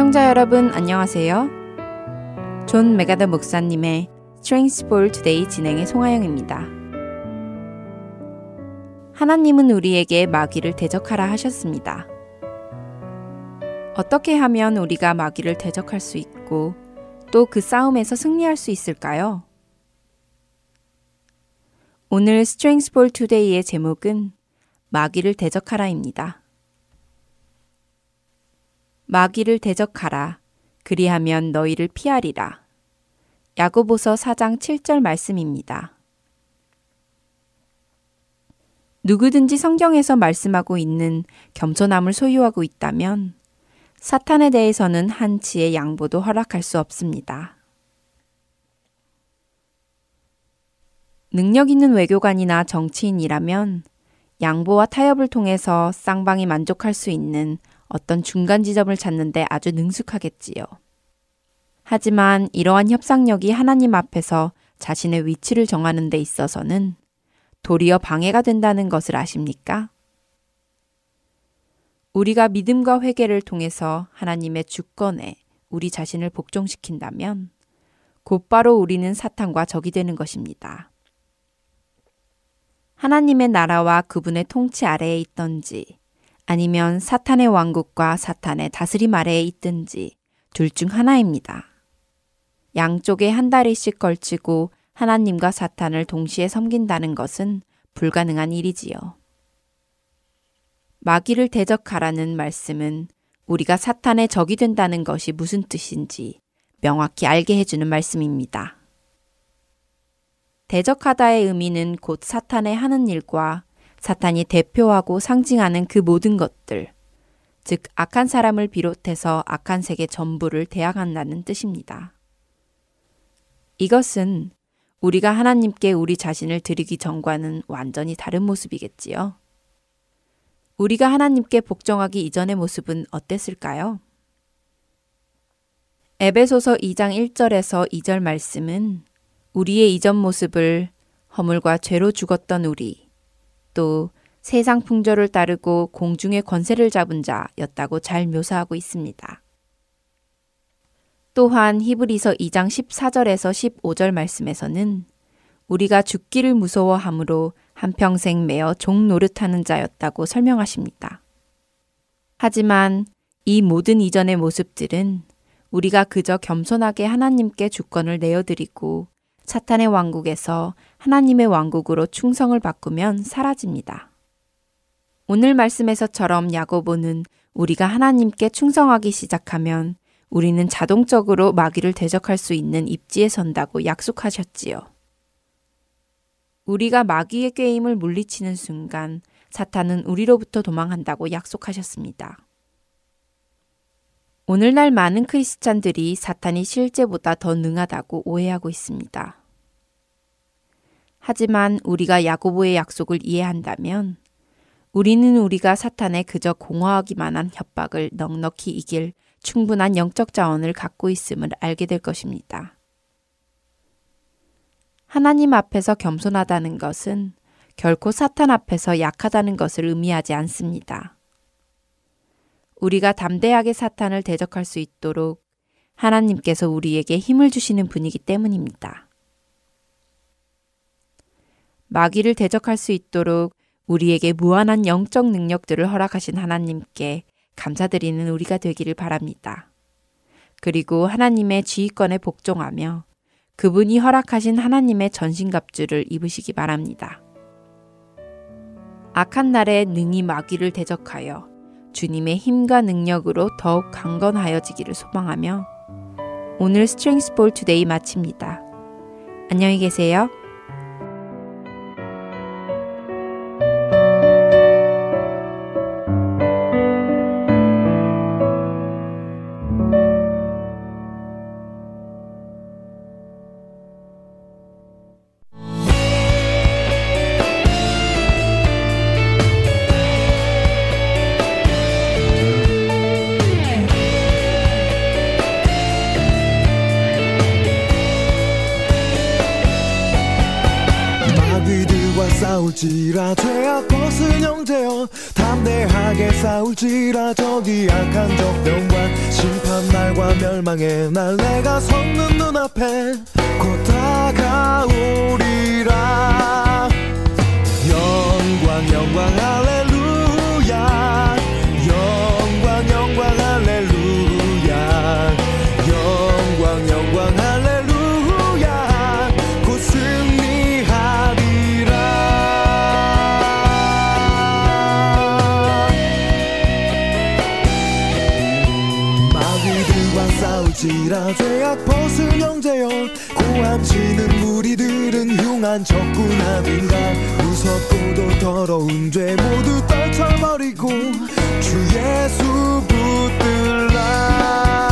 애청자 여러분 안녕하세요. 존 맥아더 목사님의 Strength for Today 진행의 송하영입니다. 하나님은 우리에게 마귀를 대적하라 하셨습니다. 어떻게 하면 우리가 마귀를 대적할 수 있고 또 그 싸움에서 승리할 수 있을까요? 오늘 Strength for Today의 제목은 마귀를 대적하라입니다. 마귀를 대적하라. 그리하면 너희를 피하리라. 야고보서 4장 7절 말씀입니다. 누구든지 성경에서 말씀하고 있는 겸손함을 소유하고 있다면 사탄에 대해서는 한치의 양보도 허락할 수 없습니다. 능력 있는 외교관이나 정치인이라면 양보와 타협을 통해서 쌍방이 만족할 수 있는 어떤 중간 지점을 찾는데 아주 능숙하겠지요. 하지만 이러한 협상력이 하나님 앞에서 자신의 위치를 정하는 데 있어서는 도리어 방해가 된다는 것을 아십니까? 우리가 믿음과 회개를 통해서 하나님의 주권에 우리 자신을 복종시킨다면 곧바로 우리는 사탄과 적이 되는 것입니다. 하나님의 나라와 그분의 통치 아래에 있던지 아니면 사탄의 왕국과 사탄의 다스림 아래에 있든지 둘 중 하나입니다. 양쪽에 한 다리씩 걸치고 하나님과 사탄을 동시에 섬긴다는 것은 불가능한 일이지요. 마귀를 대적하라는 말씀은 우리가 사탄의 적이 된다는 것이 무슨 뜻인지 명확히 알게 해주는 말씀입니다. 대적하다의 의미는 곧 사탄의 하는 일과 사탄이 대표하고 상징하는 그 모든 것들, 즉 악한 사람을 비롯해서 악한 세계 전부를 대항한다는 뜻입니다. 이것은 우리가 하나님께 우리 자신을 드리기 전과는 완전히 다른 모습이겠지요. 우리가 하나님께 복종하기 이전의 모습은 어땠을까요? 에베소서 2장 1절에서 2절 말씀은 우리의 이전 모습을 허물과 죄로 죽었던 우리, 또 세상 풍조를 따르고 공중의 권세를 잡은 자였다고 잘 묘사하고 있습니다. 또한 히브리서 2장 14절에서 15절 말씀에서는 우리가 죽기를 무서워함으로 한평생 매어 종 노릇하는 자였다고 설명하십니다. 하지만 이 모든 이전의 모습들은 우리가 그저 겸손하게 하나님께 주권을 내어드리고 사탄의 왕국에서 하나님의 왕국으로 충성을 바꾸면 사라집니다. 오늘 말씀에서처럼 야고보는 우리가 하나님께 충성하기 시작하면 우리는 자동적으로 마귀를 대적할 수 있는 입지에 선다고 약속하셨지요. 우리가 마귀의 꾀임을 물리치는 순간 사탄은 우리로부터 도망한다고 약속하셨습니다. 오늘날 많은 크리스찬들이 사탄이 실제보다 더 능하다고 오해하고 있습니다. 하지만 우리가 야고보의 약속을 이해한다면 우리는 우리가 사탄에 그저 공허하기만 한 협박을 넉넉히 이길 충분한 영적 자원을 갖고 있음을 알게 될 것입니다. 하나님 앞에서 겸손하다는 것은 결코 사탄 앞에서 약하다는 것을 의미하지 않습니다. 우리가 담대하게 사탄을 대적할 수 있도록 하나님께서 우리에게 힘을 주시는 분이기 때문입니다. 마귀를 대적할 수 있도록 우리에게 무한한 영적 능력들을 허락하신 하나님께 감사드리는 우리가 되기를 바랍니다. 그리고 하나님의 지휘권에 복종하며 그분이 허락하신 하나님의 전신갑주를 입으시기 바랍니다. 악한 날에 능히 마귀를 대적하여 주님의 힘과 능력으로 더욱 강건하여지기를 소망하며 오늘 Strength for Today 마칩니다. 안녕히 계세요. past. 무리들은 흉한 적군 아닌가? 무섭고도 더러운 죄 모두 떨쳐버리고 주 예수 붙들라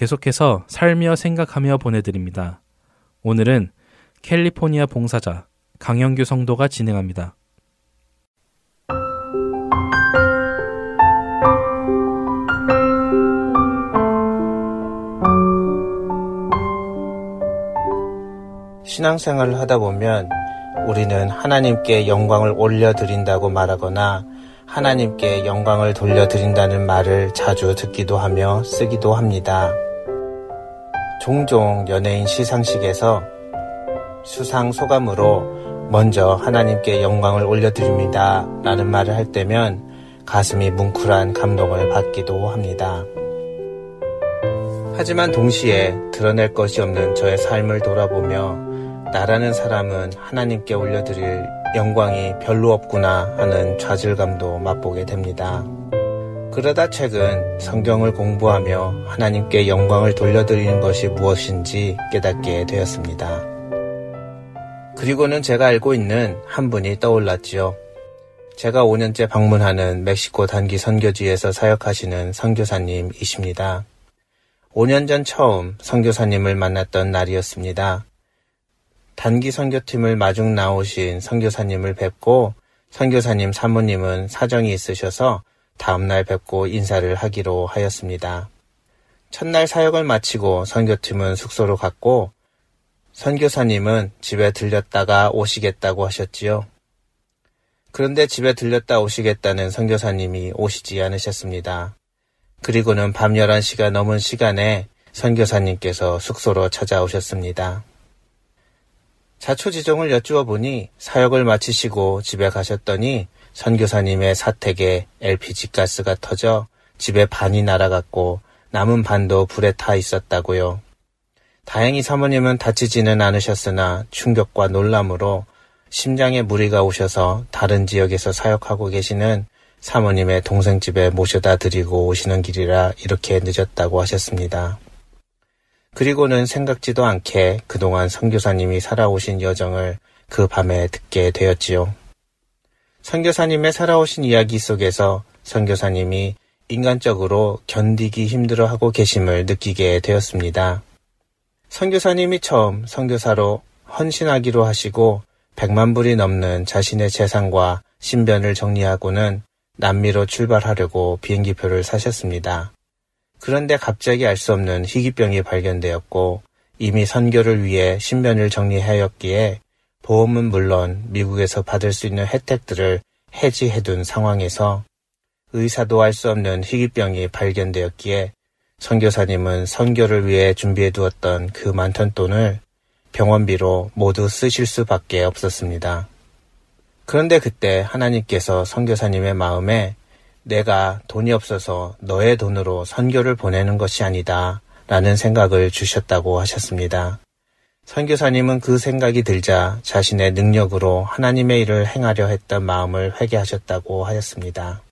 계속해서 살며 생각하며 보내드립니다. 오늘은 캘리포니아 봉사자 강영규 성도가 진행합니다. 신앙생활을 하다 보면 우리는 하나님께 영광을 올려드린다고 말하거나 하나님께 영광을 돌려드린다는 말을 자주 듣기도 하며 쓰기도 합니다. 종종 연예인 시상식에서 수상 소감으로 먼저 하나님께 영광을 올려드립니다. 라는 말을 할 때면 가슴이 뭉클한 감동을 받기도 합니다. 하지만 동시에 드러낼 것이 없는 저의 삶을 돌아보며 나라는 사람은 하나님께 올려드릴 영광이 별로 없구나 하는 좌절감도 맛보게 됩니다. 그러다 최근 성경을 공부하며 하나님께 영광을 돌려드리는 것이 무엇인지 깨닫게 되었습니다. 그리고는 제가 알고 있는 한 분이 떠올랐지요. 제가 5년째 방문하는 멕시코 단기 선교지에서 사역하시는 선교사님이십니다. 5년 전 처음 선교사님을 만났던 날이었습니다. 단기 선교팀을 마중 나오신 선교사님을 뵙고 선교사님 사모님은 사정이 있으셔서 다음날 뵙고 인사를 하기로 하였습니다. 첫날 사역을 마치고 선교팀은 숙소로 갔고 선교사님은 집에 들렸다가 오시겠다고 하셨지요. 그런데 집에 들렸다 오시겠다는 선교사님이 오시지 않으셨습니다. 그리고는 밤 11시가 넘은 시간에 선교사님께서 숙소로 찾아오셨습니다. 자초지종을 여쭈어 보니 사역을 마치시고 집에 가셨더니 선교사님의 사택에 LPG 가스가 터져 집에 반이 날아갔고 남은 반도 불에 타 있었다고요. 다행히 사모님은 다치지는 않으셨으나 충격과 놀람으로 심장에 무리가 오셔서 다른 지역에서 사역하고 계시는 사모님의 동생 집에 모셔다 드리고 오시는 길이라 이렇게 늦었다고 하셨습니다. 그리고는 생각지도 않게 그동안 선교사님이 살아오신 여정을 그 밤에 듣게 되었지요. 선교사님의 살아오신 이야기 속에서 선교사님이 인간적으로 견디기 힘들어하고 계심을 느끼게 되었습니다. 선교사님이 처음 선교사로 헌신하기로 하시고 100만 불이 넘는 자신의 재산과 신변을 정리하고는 남미로 출발하려고 비행기표를 사셨습니다. 그런데 갑자기 알 수 없는 희귀병이 발견되었고 이미 선교를 위해 신변을 정리하였기에 보험은 물론 미국에서 받을 수 있는 혜택들을 해지해둔 상황에서 의사도 알 수 없는 희귀병이 발견되었기에 선교사님은 선교를 위해 준비해 두었던 그 많던 돈을 병원비로 모두 쓰실 수밖에 없었습니다. 그런데 그때 하나님께서 선교사님의 마음에 내가 돈이 없어서 너의 돈으로 선교를 보내는 것이 아니다 라는 생각을 주셨다고 하셨습니다. 선교사님은 그 생각이 들자 자신의 능력으로 하나님의 일을 행하려 했던 마음을 회개하셨다고 하였습니다.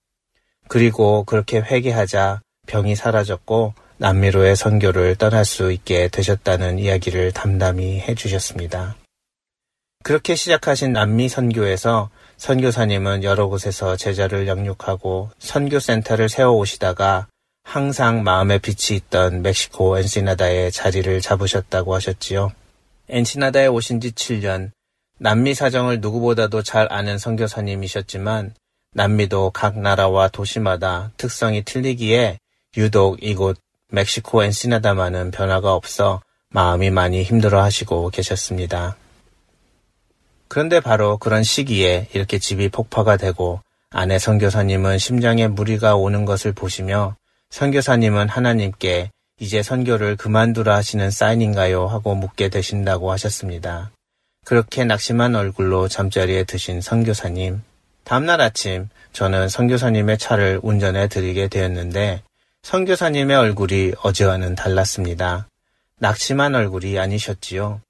그리고 그렇게 회개하자 병이 사라졌고 남미로의 선교를 떠날 수 있게 되셨다는 이야기를 담담히 해주셨습니다. 그렇게 시작하신 남미 선교에서 선교사님은 여러 곳에서 제자를 양육하고 선교센터를 세워오시다가 항상 마음에 빛이 있던 멕시코 엔시나다에 자리를 잡으셨다고 하셨지요. 엔시나다에 오신 지 7년, 남미 사정을 누구보다도 잘 아는 선교사님이셨지만 남미도 각 나라와 도시마다 특성이 틀리기에 유독 이곳 멕시코 엔시나다만은 변화가 없어 마음이 많이 힘들어 하시고 계셨습니다. 그런데 바로 그런 시기에 이렇게 집이 폭파가 되고 아내 선교사님은 심장에 무리가 오는 것을 보시며 선교사님은 하나님께 이제 선교를 그만두라 하시는 사인인가요? 하고 묻게 되신다고 하셨습니다. 그렇게 낙심한 얼굴로 잠자리에 드신 선교사님. 다음날 아침 저는 선교사님의 차를 운전해 드리게 되었는데 선교사님의 얼굴이 어제와는 달랐습니다. 낙심한 얼굴이 아니셨지요.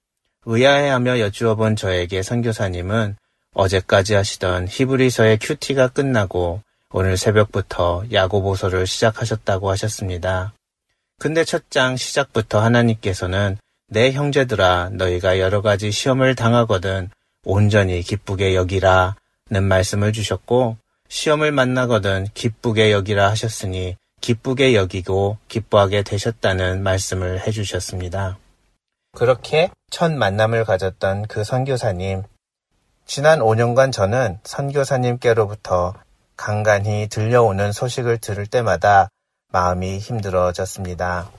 의아해하며 여쭈어본 저에게 선교사님은 어제까지 하시던 히브리서의 큐티가 끝나고 오늘 새벽부터 야고보서를 시작하셨다고 하셨습니다. 근데 첫 장 시작부터 하나님께서는 내 형제들아 너희가 여러 가지 시험을 당하거든 온전히 기쁘게 여기라 는 말씀을 주셨고 시험을 만나거든 기쁘게 여기라 하셨으니 기쁘게 여기고 기뻐하게 되셨다는 말씀을 해주셨습니다. 그렇게 첫 만남을 가졌던 그 선교사님. 지난 5년간 저는 선교사님께로부터 간간히 들려오는 소식을 들을 때마다 마음이 힘들어졌습니다.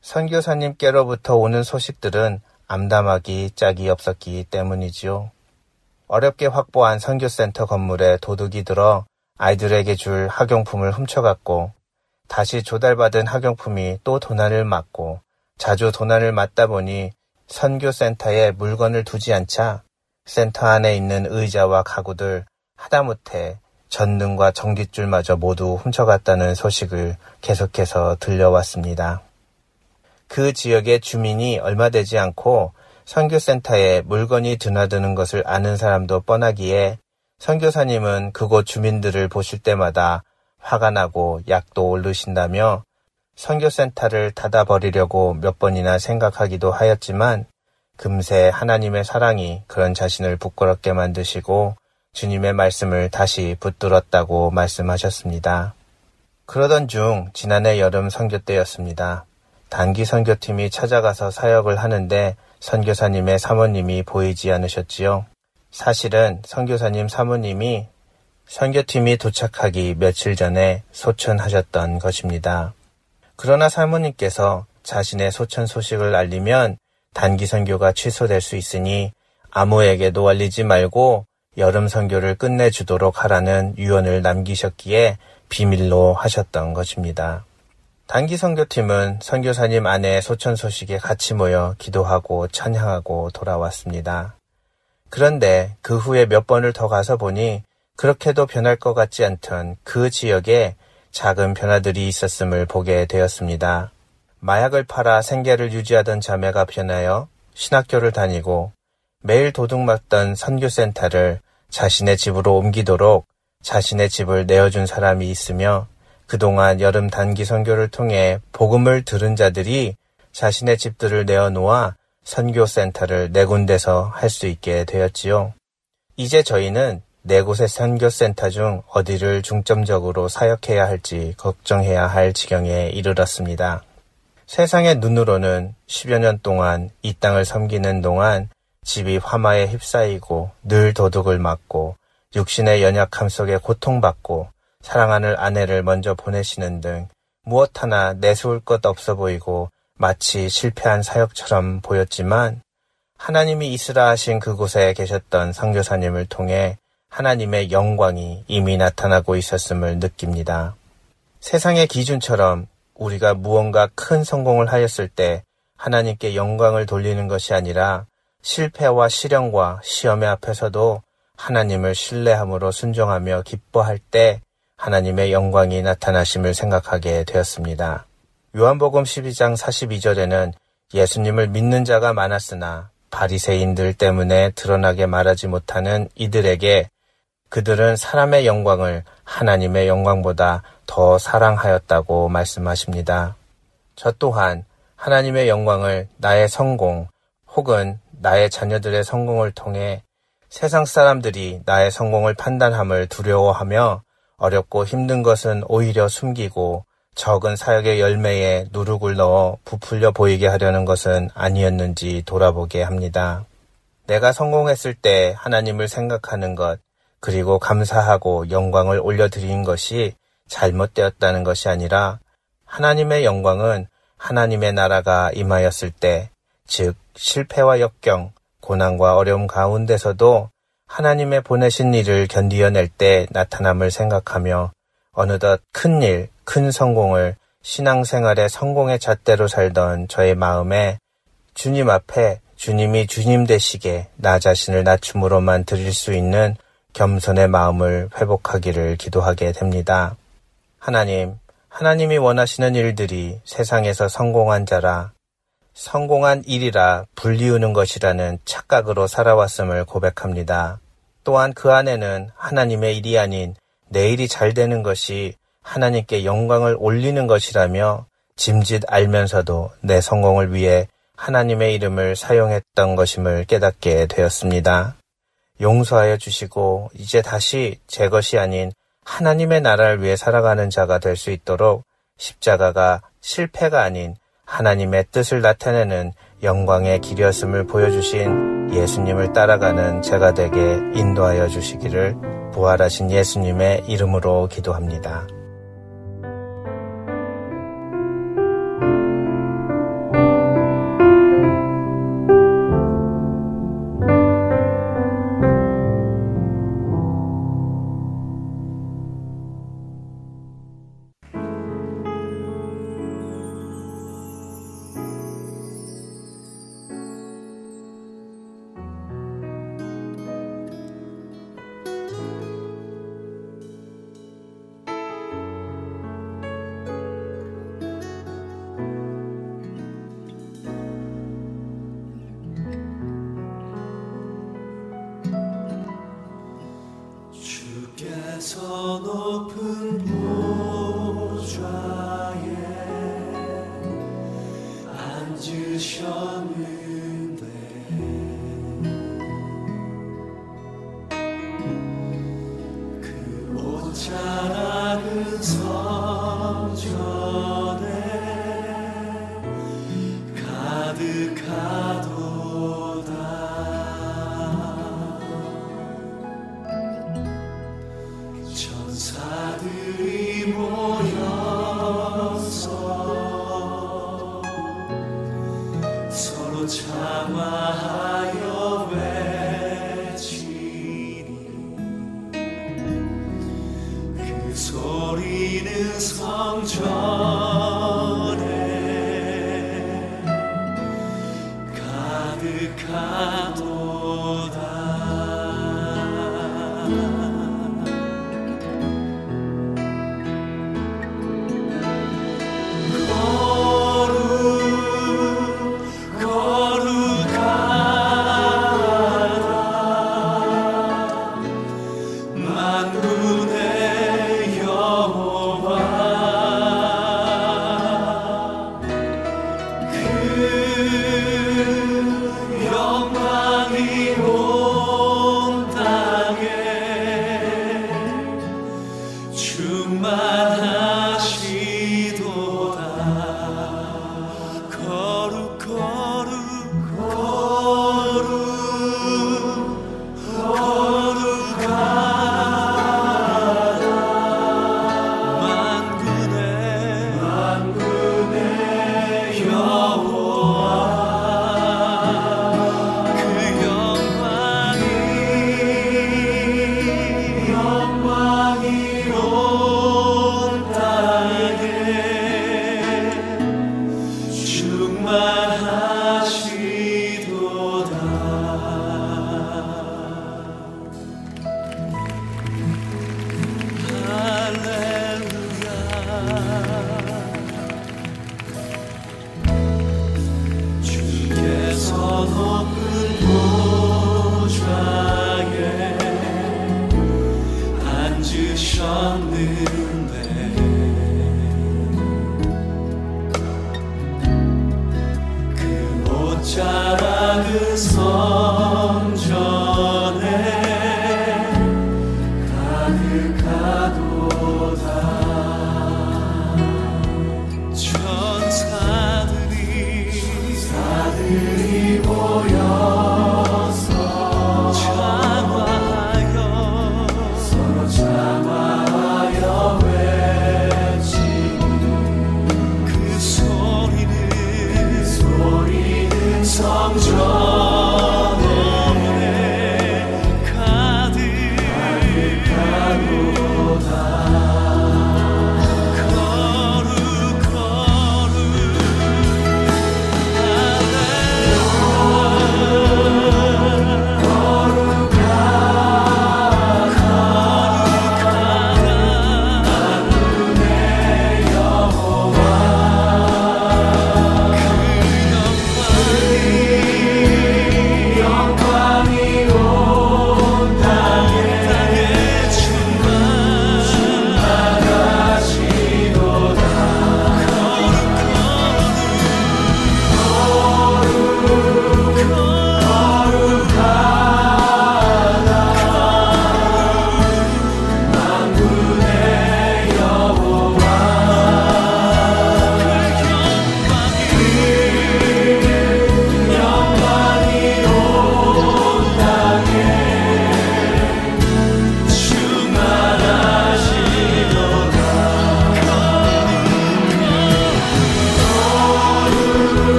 선교사님께로부터 오는 소식들은 암담하기 짝이 없었기 때문이지요. 어렵게 확보한 선교센터 건물에 도둑이 들어 아이들에게 줄 학용품을 훔쳐갔고 다시 조달받은 학용품이 또 도난을 맞고 자주 도난을 맞다 보니 선교센터에 물건을 두지 않자 센터 안에 있는 의자와 가구들 하다못해 전등과 전깃줄마저 모두 훔쳐갔다는 소식을 계속해서 들려왔습니다. 그 지역의 주민이 얼마 되지 않고 선교센터에 물건이 드나드는 것을 아는 사람도 뻔하기에 선교사님은 그곳 주민들을 보실 때마다 화가 나고 약도 오르신다며 선교센터를 닫아버리려고 몇 번이나 생각하기도 하였지만 금세 하나님의 사랑이 그런 자신을 부끄럽게 만드시고 주님의 말씀을 다시 붙들었다고 말씀하셨습니다. 그러던 중 지난해 여름 선교 때였습니다. 단기 선교팀이 찾아가서 사역을 하는데 선교사님의 사모님이 보이지 않으셨지요. 사실은 선교사님 사모님이 선교팀이 도착하기 며칠 전에 소천하셨던 것입니다. 그러나 사모님께서 자신의 소천 소식을 알리면 단기 선교가 취소될 수 있으니 아무에게도 알리지 말고 여름 선교를 끝내주도록 하라는 유언을 남기셨기에 비밀로 하셨던 것입니다. 단기 선교팀은 선교사님 아내 소천 소식에 같이 모여 기도하고 찬양하고 돌아왔습니다. 그런데 그 후에 몇 번을 더 가서 보니 그렇게도 변할 것 같지 않던 그 지역에 작은 변화들이 있었음을 보게 되었습니다. 마약을 팔아 생계를 유지하던 자매가 변하여 신학교를 다니고 매일 도둑맞던 선교센터를 자신의 집으로 옮기도록 자신의 집을 내어준 사람이 있으며 그동안 여름 단기 선교를 통해 복음을 들은 자들이 자신의 집들을 내어놓아 선교센터를 네 군데서 할 수 있게 되었지요. 이제 저희는 네 곳의 선교센터 중 어디를 중점적으로 사역해야 할지 걱정해야 할 지경에 이르렀습니다. 세상의 눈으로는 10여 년 동안 이 땅을 섬기는 동안 집이 화마에 휩싸이고 늘 도둑을 맞고 육신의 연약함 속에 고통받고 사랑하는 아내를 먼저 보내시는 등 무엇 하나 내세울 것 없어 보이고 마치 실패한 사역처럼 보였지만 하나님이 이스라 하신 그곳에 계셨던 선교사님을 통해 하나님의 영광이 이미 나타나고 있었음을 느낍니다. 세상의 기준처럼 우리가 무언가 큰 성공을 하였을 때 하나님께 영광을 돌리는 것이 아니라 실패와 실현과 시험의 앞에서도 하나님을 신뢰함으로 순종하며 기뻐할 때 하나님의 영광이 나타나심을 생각하게 되었습니다. 요한복음 12장 42절에는 예수님을 믿는 자가 많았으나 바리새인들 때문에 드러나게 말하지 못하는 이들에게 그들은 사람의 영광을 하나님의 영광보다 더 사랑하였다고 말씀하십니다. 저 또한 하나님의 영광을 나의 성공 혹은 나의 자녀들의 성공을 통해 세상 사람들이 나의 성공을 판단함을 두려워하며 어렵고 힘든 것은 오히려 숨기고 적은 사역의 열매에 누룩을 넣어 부풀려 보이게 하려는 것은 아니었는지 돌아보게 합니다. 내가 성공했을 때 하나님을 생각하는 것, 그리고 감사하고 영광을 올려드린 것이 잘못되었다는 것이 아니라 하나님의 영광은 하나님의 나라가 임하였을 때, 즉, 실패와 역경, 고난과 어려움 가운데서도 하나님의 보내신 일을 견디어낼 때 나타남을 생각하며 어느덧 큰 일, 큰 성공을 신앙생활의 성공의 잣대로 살던 저의 마음에 주님 앞에 주님이 주님 되시게 나 자신을 낮춤으로만 드릴 수 있는 겸손의 마음을 회복하기를 기도하게 됩니다. 하나님, 하나님이 원하시는 일들이 세상에서 성공한 자라 성공한 일이라 불리우는 것이라는 착각으로 살아왔음을 고백합니다. 또한 그 안에는 하나님의 일이 아닌 내 일이 잘 되는 것이 하나님께 영광을 올리는 것이라며 짐짓 알면서도 내 성공을 위해 하나님의 이름을 사용했던 것임을 깨닫게 되었습니다. 용서하여 주시고 이제 다시 제 것이 아닌 하나님의 나라를 위해 살아가는 자가 될 수 있도록 십자가가 실패가 아닌 하나님의 뜻을 나타내는 영광의 길이었음을 보여주신 예수님을 따라가는 제가 되게 인도하여 주시기를 부활하신 예수님의 이름으로 기도합니다.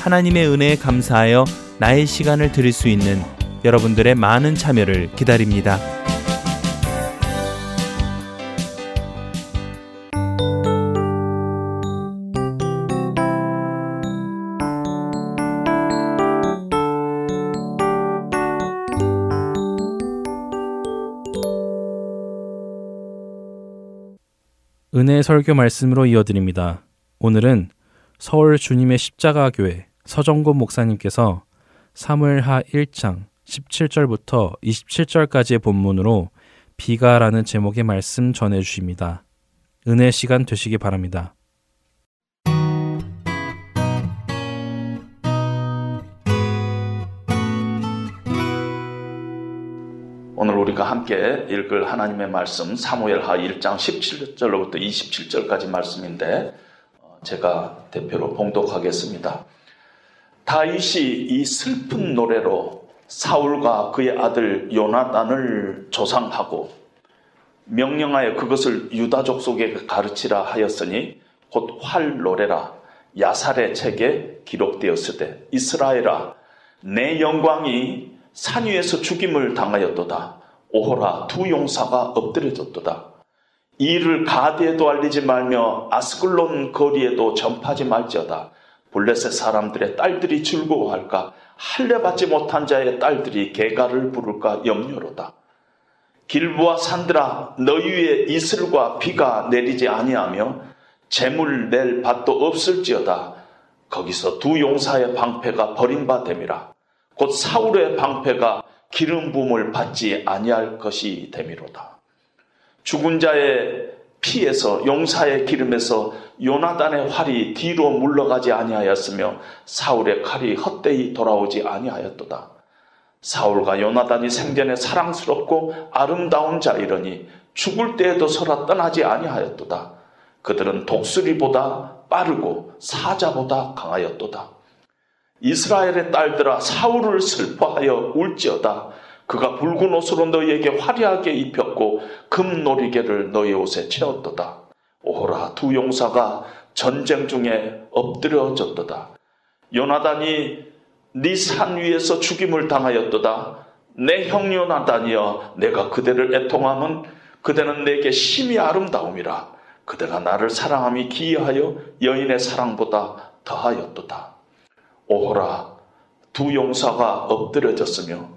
하나님의 은혜에 감사하여 나의 시간을 드릴 수 있는 여러분들의 많은 참여를 기다립니다. 은혜 설교 말씀으로 이어드립니다. 오늘은 서울 주님의 십자가 교회 서정곤 목사님께서 사무엘하 1장 17절부터 27절까지의 본문으로 비가라는 제목의 말씀 전해 주십니다. 은혜 시간 되시기 바랍니다. 오늘 우리가 함께 읽을 하나님의 말씀 사무엘하 1장 17절로부터 27절까지 말씀인데 어, 제가 대표로 봉독하겠습니다. 다윗이 이 슬픈 노래로 사울과 그의 아들 요나단을 조상하고 명령하여 그것을 유다족 속에 가르치라 하였으니 곧 활 노래라 야살의 책에 기록되었으되 이스라엘아 내 영광이 산 위에서 죽임을 당하였도다. 오호라 두 용사가 엎드려졌도다. 이를 가드에도 알리지 말며 아스글론 거리에도 전파하지 말지어다. 블레셋 사람들의 딸들이 즐거워할까? 할례 받지 못한 자의 딸들이 개가를 부를까 염려로다. 길부와 산들아 너희 위에 이슬과 비가 내리지 아니하며 재물 낼 밭도 없을지어다. 거기서 두 용사의 방패가 버림받됨이라. 곧 사울의 방패가 기름 부음을 받지 아니할 것이 됨이로다. 죽은 자의 피에서 용사의 기름에서 요나단의 활이 뒤로 물러가지 아니하였으며 사울의 칼이 헛되이 돌아오지 아니하였도다. 사울과 요나단이 생전에 사랑스럽고 아름다운 자이러니 죽을 때에도 서로 떠나지 아니하였도다. 그들은 독수리보다 빠르고 사자보다 강하였도다. 이스라엘의 딸들아 사울을 슬퍼하여 울지어다. 그가 붉은 옷으로 너희에게 화려하게 입혔고 금놀이개를 너희 옷에 채웠도다. 오호라 두 용사가 전쟁 중에 엎드려졌도다. 요나단이 네 산 위에서 죽임을 당하였도다. 내 형 요나단이여 내가 그대를 애통함은 그대는 내게 심히 아름다움이라. 그대가 나를 사랑함이 기이하여 여인의 사랑보다 더하였도다. 오호라 두 용사가 엎드려졌으며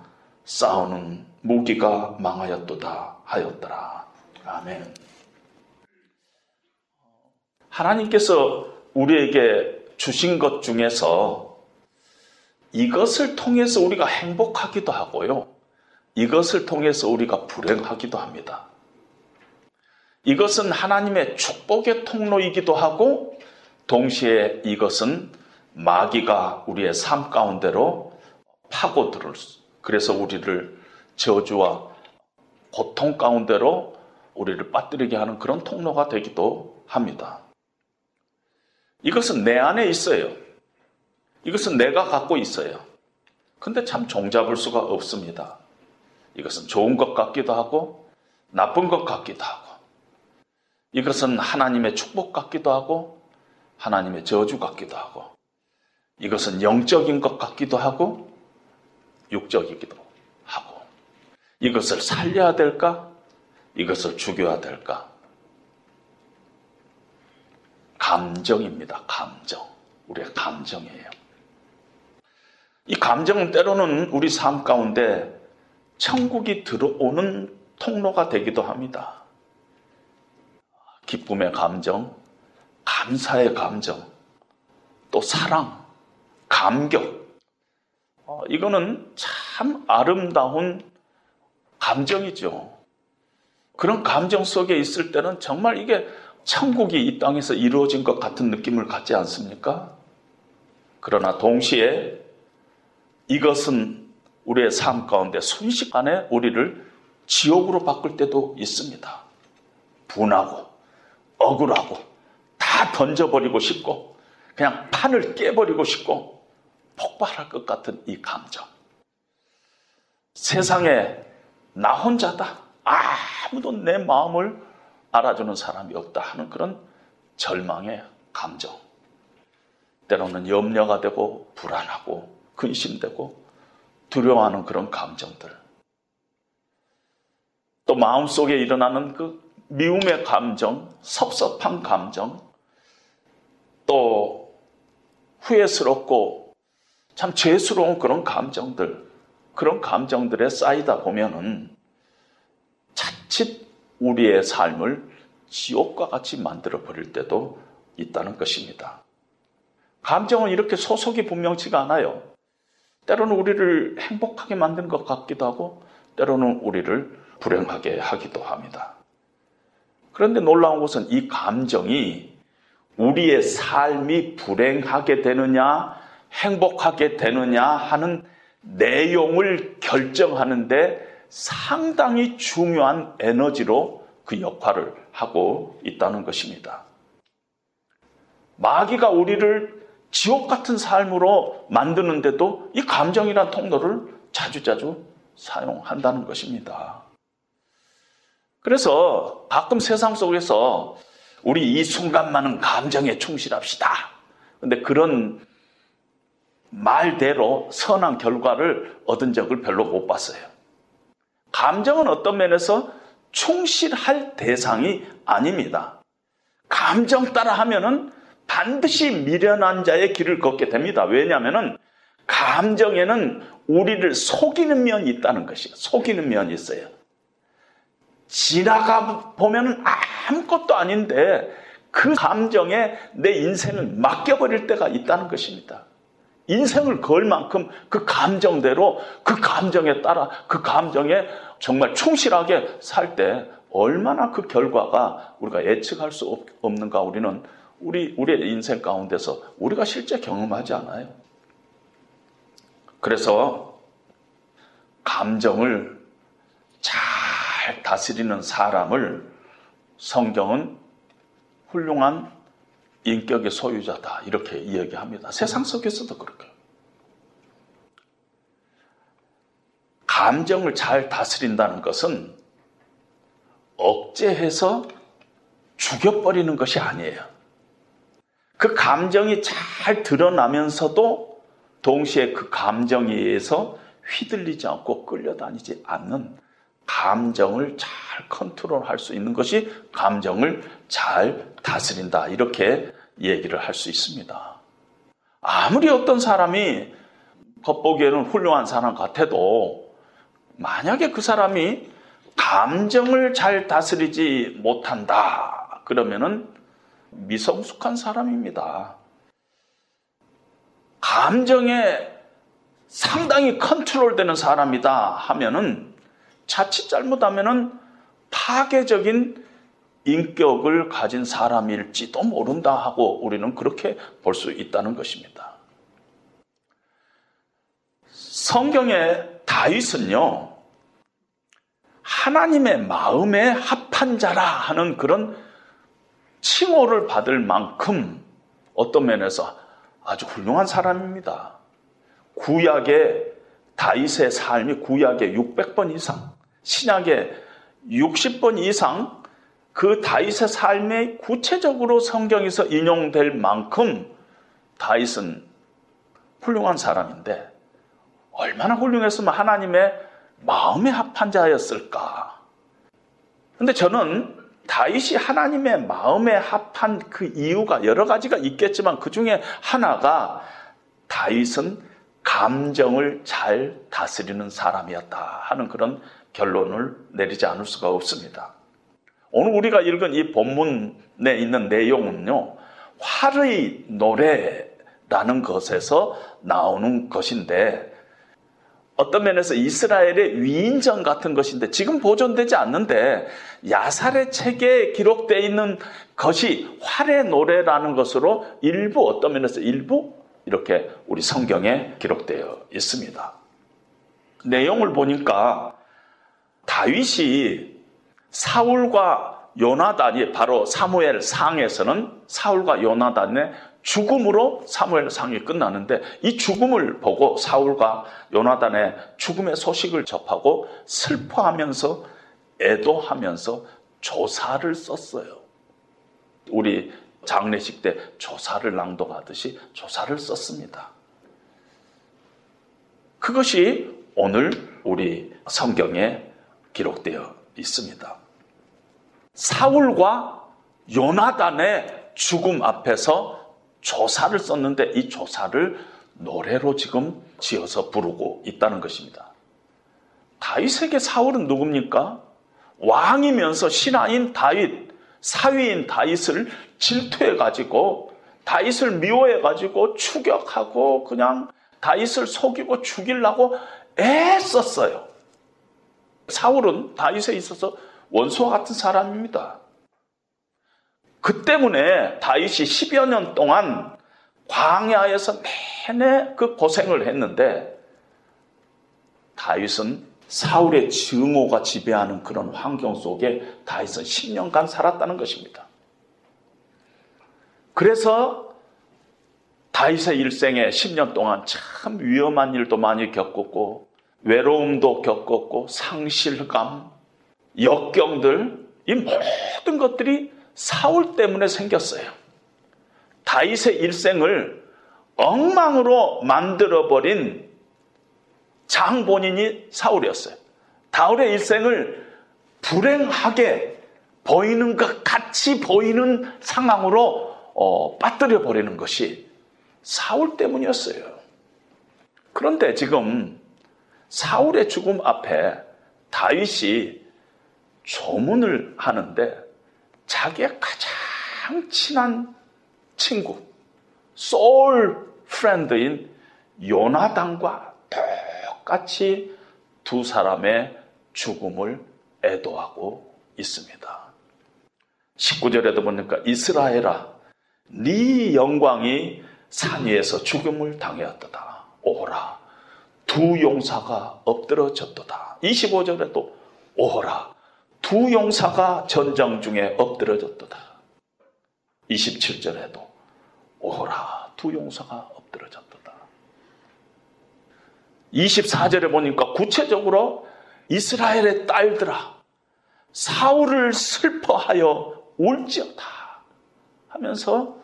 싸우는 무기가 망하였도다 하였더라. 아멘. 하나님께서 우리에게 주신 것 중에서 이것을 통해서 우리가 행복하기도 하고요. 이것을 통해서 우리가 불행하기도 합니다. 이것은 하나님의 축복의 통로이기도 하고 동시에 이것은 마귀가 우리의 삶 가운데로 파고들을 수, 그래서 우리를 저주와 고통 가운데로 우리를 빠뜨리게 하는 그런 통로가 되기도 합니다. 이것은 내 안에 있어요. 이것은 내가 갖고 있어요. 근데 참 종잡을 수가 없습니다. 이것은 좋은 것 같기도 하고 나쁜 것 같기도 하고 이것은 하나님의 축복 같기도 하고 하나님의 저주 같기도 하고 이것은 영적인 것 같기도 하고 육적이기도 하고 이것을 살려야 될까? 이것을 죽여야 될까? 감정입니다. 감정. 우리의 감정이에요. 이 감정은 때로는 우리 삶 가운데 천국이 들어오는 통로가 되기도 합니다. 기쁨의 감정, 감사의 감정, 또 사랑, 감격. 어, 이거는 참 아름다운 감정이죠. 그런 감정 속에 있을 때는 정말 이게 천국이 이 땅에서 이루어진 것 같은 느낌을 갖지 않습니까? 그러나 동시에 이것은 우리의 삶 가운데 순식간에 우리를 지옥으로 바꿀 때도 있습니다. 분하고 억울하고 다 던져버리고 싶고 그냥 판을 깨버리고 싶고 폭발할 것 같은 이 감정. 세상에 나 혼자다. 아무도 내 마음을 알아주는 사람이 없다 하는 그런 절망의 감정. 때로는 염려가 되고 불안하고 근심되고 두려워하는 그런 감정들. 또 마음속에 일어나는 그 미움의 감정, 섭섭한 감정, 또 후회스럽고 참 죄스러운 그런 감정들, 그런 감정들에 쌓이다 보면은 자칫 우리의 삶을 지옥과 같이 만들어 버릴 때도 있다는 것입니다. 감정은 이렇게 소속이 분명치가 않아요. 때로는 우리를 행복하게 만든 것 같기도 하고, 때로는 우리를 불행하게 하기도 합니다. 그런데 놀라운 것은 이 감정이 우리의 삶이 불행하게 되느냐, 행복하게 되느냐 하는 내용을 결정하는데 상당히 중요한 에너지로 그 역할을 하고 있다는 것입니다. 마귀가 우리를 지옥 같은 삶으로 만드는데도 이 감정이란 통로를 자주자주 사용한다는 것입니다. 그래서 가끔 세상 속에서 우리 이 순간만은 감정에 충실합시다. 근데 그런 말대로 선한 결과를 얻은 적을 별로 못 봤어요. 감정은 어떤 면에서 충실할 대상이 아닙니다. 감정 따라 하면은 반드시 미련한 자의 길을 걷게 됩니다. 왜냐하면은 감정에는 우리를 속이는 면이 있다는 것이에요. 속이는 면이 있어요. 지나가 보면 아무것도 아닌데 그 감정에 내 인생을 맡겨버릴 때가 있다는 것입니다. 인생을 걸 만큼 그 감정대로 그 감정에 따라 그 감정에 정말 충실하게 살 때 얼마나 그 결과가 우리가 예측할 수 없는가 우리는 우리 우리의 인생 가운데서 우리가 실제 경험하지 않아요. 그래서 감정을 잘 다스리는 사람을 성경은 훌륭한 인격의 소유자다. 이렇게 이야기합니다. 세상 속에서도 그렇게. 감정을 잘 다스린다는 것은 억제해서 죽여버리는 것이 아니에요. 그 감정이 잘 드러나면서도 동시에 그 감정에 의해서 휘둘리지 않고 끌려다니지 않는 감정을 잘 컨트롤할 수 있는 것이 감정을 잘 다스린다. 이렇게 얘기를 할 수 있습니다. 아무리 어떤 사람이 겉보기에는 훌륭한 사람 같아도 만약에 그 사람이 감정을 잘 다스리지 못한다. 그러면은 미성숙한 사람입니다. 감정에 상당히 컨트롤 되는 사람이다 하면은 자칫 잘못하면은 파괴적인 인격을 가진 사람일지도 모른다 하고 우리는 그렇게 볼 수 있다는 것입니다. 성경의 다윗은요, 하나님의 마음에 합한 자라 하는 그런 칭호를 받을 만큼 어떤 면에서 아주 훌륭한 사람입니다. 구약의 다윗의 삶이 구약의 600번 이상, 신약의 60번 이상 그 다윗의 삶에 구체적으로 성경에서 인용될 만큼 다윗은 훌륭한 사람인데 얼마나 훌륭했으면 하나님의 마음에 합한 자였을까? 근데 저는 다윗이 하나님의 마음에 합한 그 이유가 여러 가지가 있겠지만 그 중에 하나가 다윗은 감정을 잘 다스리는 사람이었다 하는 그런 결론을 내리지 않을 수가 없습니다. 오늘 우리가 읽은 이 본문에 있는 내용은요, 활의 노래라는 것에서 나오는 것인데, 어떤 면에서 이스라엘의 위인전 같은 것인데 지금 보존되지 않는데 야살의 책에 기록되어 있는 것이 활의 노래라는 것으로 일부 어떤 면에서 일부 이렇게 우리 성경에 기록되어 있습니다. 내용을 보니까 다윗이 사울과 요나단이 바로 사무엘 상에서는 사울과 요나단의 죽음으로 사무엘 상이 끝나는데 이 죽음을 보고 사울과 요나단의 죽음의 소식을 접하고 슬퍼하면서 애도하면서 조사를 썼어요. 우리 장례식 때 조사를 낭독하듯이 조사를 썼습니다. 그것이 오늘 우리 성경에 기록되어 있습니다. 사울과 요나단의 죽음 앞에서 조사를 썼는데 이 조사를 노래로 지금 지어서 부르고 있다는 것입니다. 다윗에게 사울은 누굽니까? 왕이면서 신하인 다윗, 사위인 다윗을 질투해 가지고 다윗을 미워해 가지고 추격하고 그냥 다윗을 속이고 죽이려고 애썼어요. 사울은 다윗에 있어서 원수와 같은 사람입니다. 그 때문에 다윗이 10여 년 동안 광야에서 내내 그 고생을 했는데 다윗은 사울의 증오가 지배하는 그런 환경 속에 다윗은 10년간 살았다는 것입니다. 그래서 다윗의 일생에 10년 동안 참 위험한 일도 많이 겪었고 외로움도 겪었고 상실감, 역경들 이 모든 것들이 사울 때문에 생겼어요. 다윗의 일생을 엉망으로 만들어 버린 장본인이 사울이었어요. 다울의 일생을 불행하게 보이는 것 같이 보이는 상황으로 어, 빠뜨려 버리는 것이 사울 때문이었어요. 그런데 지금 사울의 죽음 앞에 다윗이 조문을 하는데 자기의 가장 친한 친구, 소울 프렌드인 요나단과 똑같이 두 사람의 죽음을 애도하고 있습니다. 19절에도 보니까 이스라엘아, 네 영광이 산 위에서 죽음을 당하였도다. 오라, 두 용사가 엎드러졌도다. 25절에도 오라, 두 용사가 전장 중에 엎드러졌도다. 27절에도 오라, 두 용사가 엎드러졌도다. 24절에 보니까 구체적으로 이스라엘의 딸들아, 사울을 슬퍼하여 울지어다 하면서